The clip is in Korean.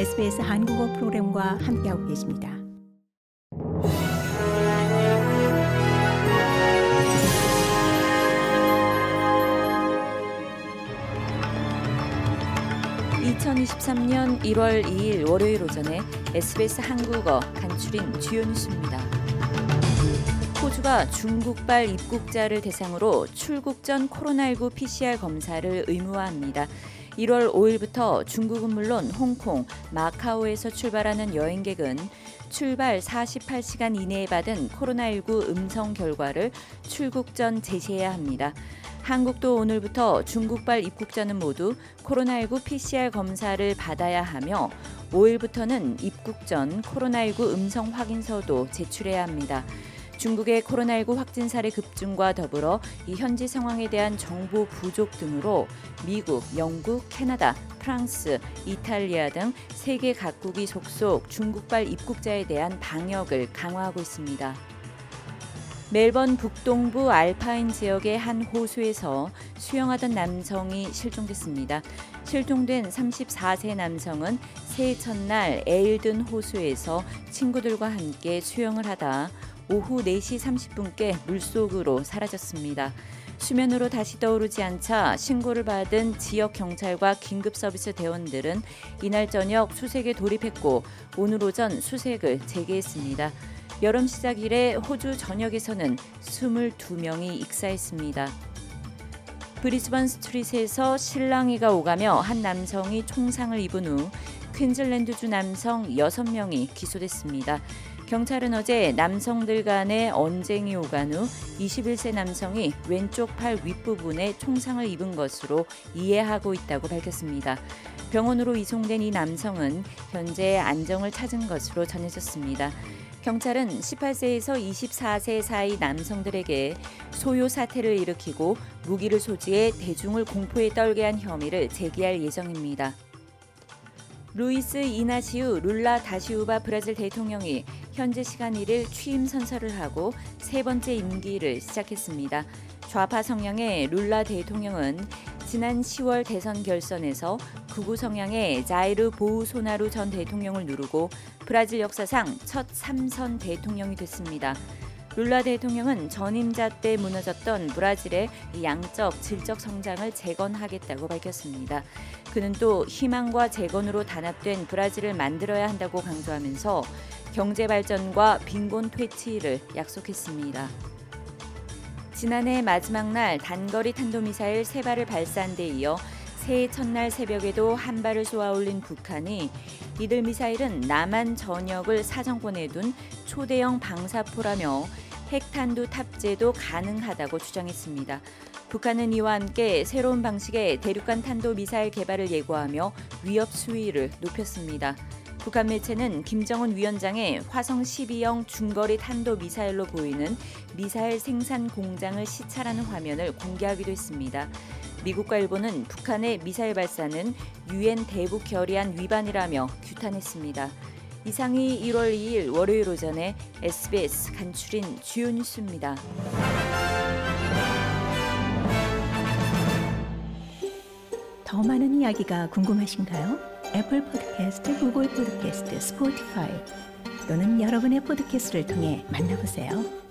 SBS 한국어 프로그램과 함께하고 계십니다. (2023년 1월 2일) 월요일 오전에 SBS 한국어 간추린 주요 뉴스입니다. 호주가 중국발 입국자를 대상으로 출국 전 코로나19 PCR 검사를 의무화합니다. 1월 5일부터 중국은 물론 홍콩, 마카오에서 출발하는 여행객은 출발 48시간 이내에 받은 코로나19 음성 결과를 출국 전 제시해야 합니다. 한국도 오늘부터 중국발 입국자는 모두 코로나19 PCR 검사를 받아야 하며 5일부터는 입국 전 코로나19 음성 확인서도 제출해야 합니다. 중국의 코로나19 확진 사례 급증과 더불어 이 현지 상황에 대한 정보 부족 등으로 미국, 영국, 캐나다, 프랑스, 이탈리아 등 세계 각국이 속속 중국발 입국자에 대한 방역을 강화하고 있습니다. 멜번 북동부 알파인 지역의 한 호수에서 수영하던 남성이 실종됐습니다. 실종된 34세 남성은 새해 첫날 에일든 호수에서 친구들과 함께 수영을 하다 오후 4시 30분께 물속으로 사라졌습니다. 수면으로 다시 떠오르지 않자 신고를 받은 지역 경찰과 긴급 서비스 대원들은 이날 저녁 수색에 돌입했고 오늘 오전 수색을 재개했습니다. 여름 시작 이래 호주 전역에서는 22명이 익사했습니다. 브리즈번 스트릿에서 실랑이가 오가며 한 남성이 총상을 입은 후 퀸즐랜드주 남성 6명이 기소됐습니다. 경찰은 어제 남성들 간의 언쟁이 오간 후 21세 남성이 왼쪽 팔 윗부분에 총상을 입은 것으로 이해하고 있다고 밝혔습니다. 병원으로 이송된 이 남성은 현재 안정을 찾은 것으로 전해졌습니다. 경찰은 18세에서 24세 사이 남성들에게 소요 사태를 일으키고 무기를 소지해 대중을 공포에 떨게 한 혐의를 제기할 예정입니다. 루이스 이나시우 룰라 다시우바 브라질 대통령이 현재 시간 1일 취임 선서를 하고 세 번째 임기를 시작했습니다. 좌파 성향의 룰라 대통령은 지난 10월 대선 결선에서 극우 성향의 자이르 보우소나루 전 대통령을 누르고 브라질 역사상 첫 3선 대통령이 됐습니다. 룰라 대통령은 전임자 때 무너졌던 브라질의 양적, 질적 성장을 재건하겠다고 밝혔습니다. 그는 또 희망과 재건으로 단합된 브라질을 만들어야 한다고 강조하면서 경제 발전과 빈곤 퇴치를 약속했습니다. 지난해 마지막 날 단거리 탄도미사일 세 발을 발사한 데 이어 새해 첫날 새벽에도 한 발을 쏘아 올린 북한이 이들 미사일은 남한 전역을 사정권에 둔 초대형 방사포라며 핵탄두 탑재도 가능하다고 주장했습니다. 북한은 이와 함께 새로운 방식의 대륙간 탄도 미사일 개발을 예고하며 위협 수위를 높였습니다. 북한 매체는 김정은 위원장의 화성 12형 중거리 탄도 미사일로 보이는 미사일 생산 공장을 시찰하는 화면을 공개하기도 했습니다. 미국과 일본은 북한의 미사일 발사는 유엔 대북 결의안 위반이라며 규탄했습니다. 이상이 1월 2일 월요일 오전에 SBS 간추린 주요 뉴스입니다. 더 많은 이야기가 궁금하신가요? 애플 포드캐스트, 구글 포드캐스트, 스포티파이 또는 여러분의 포드캐스트를 통해 만나보세요.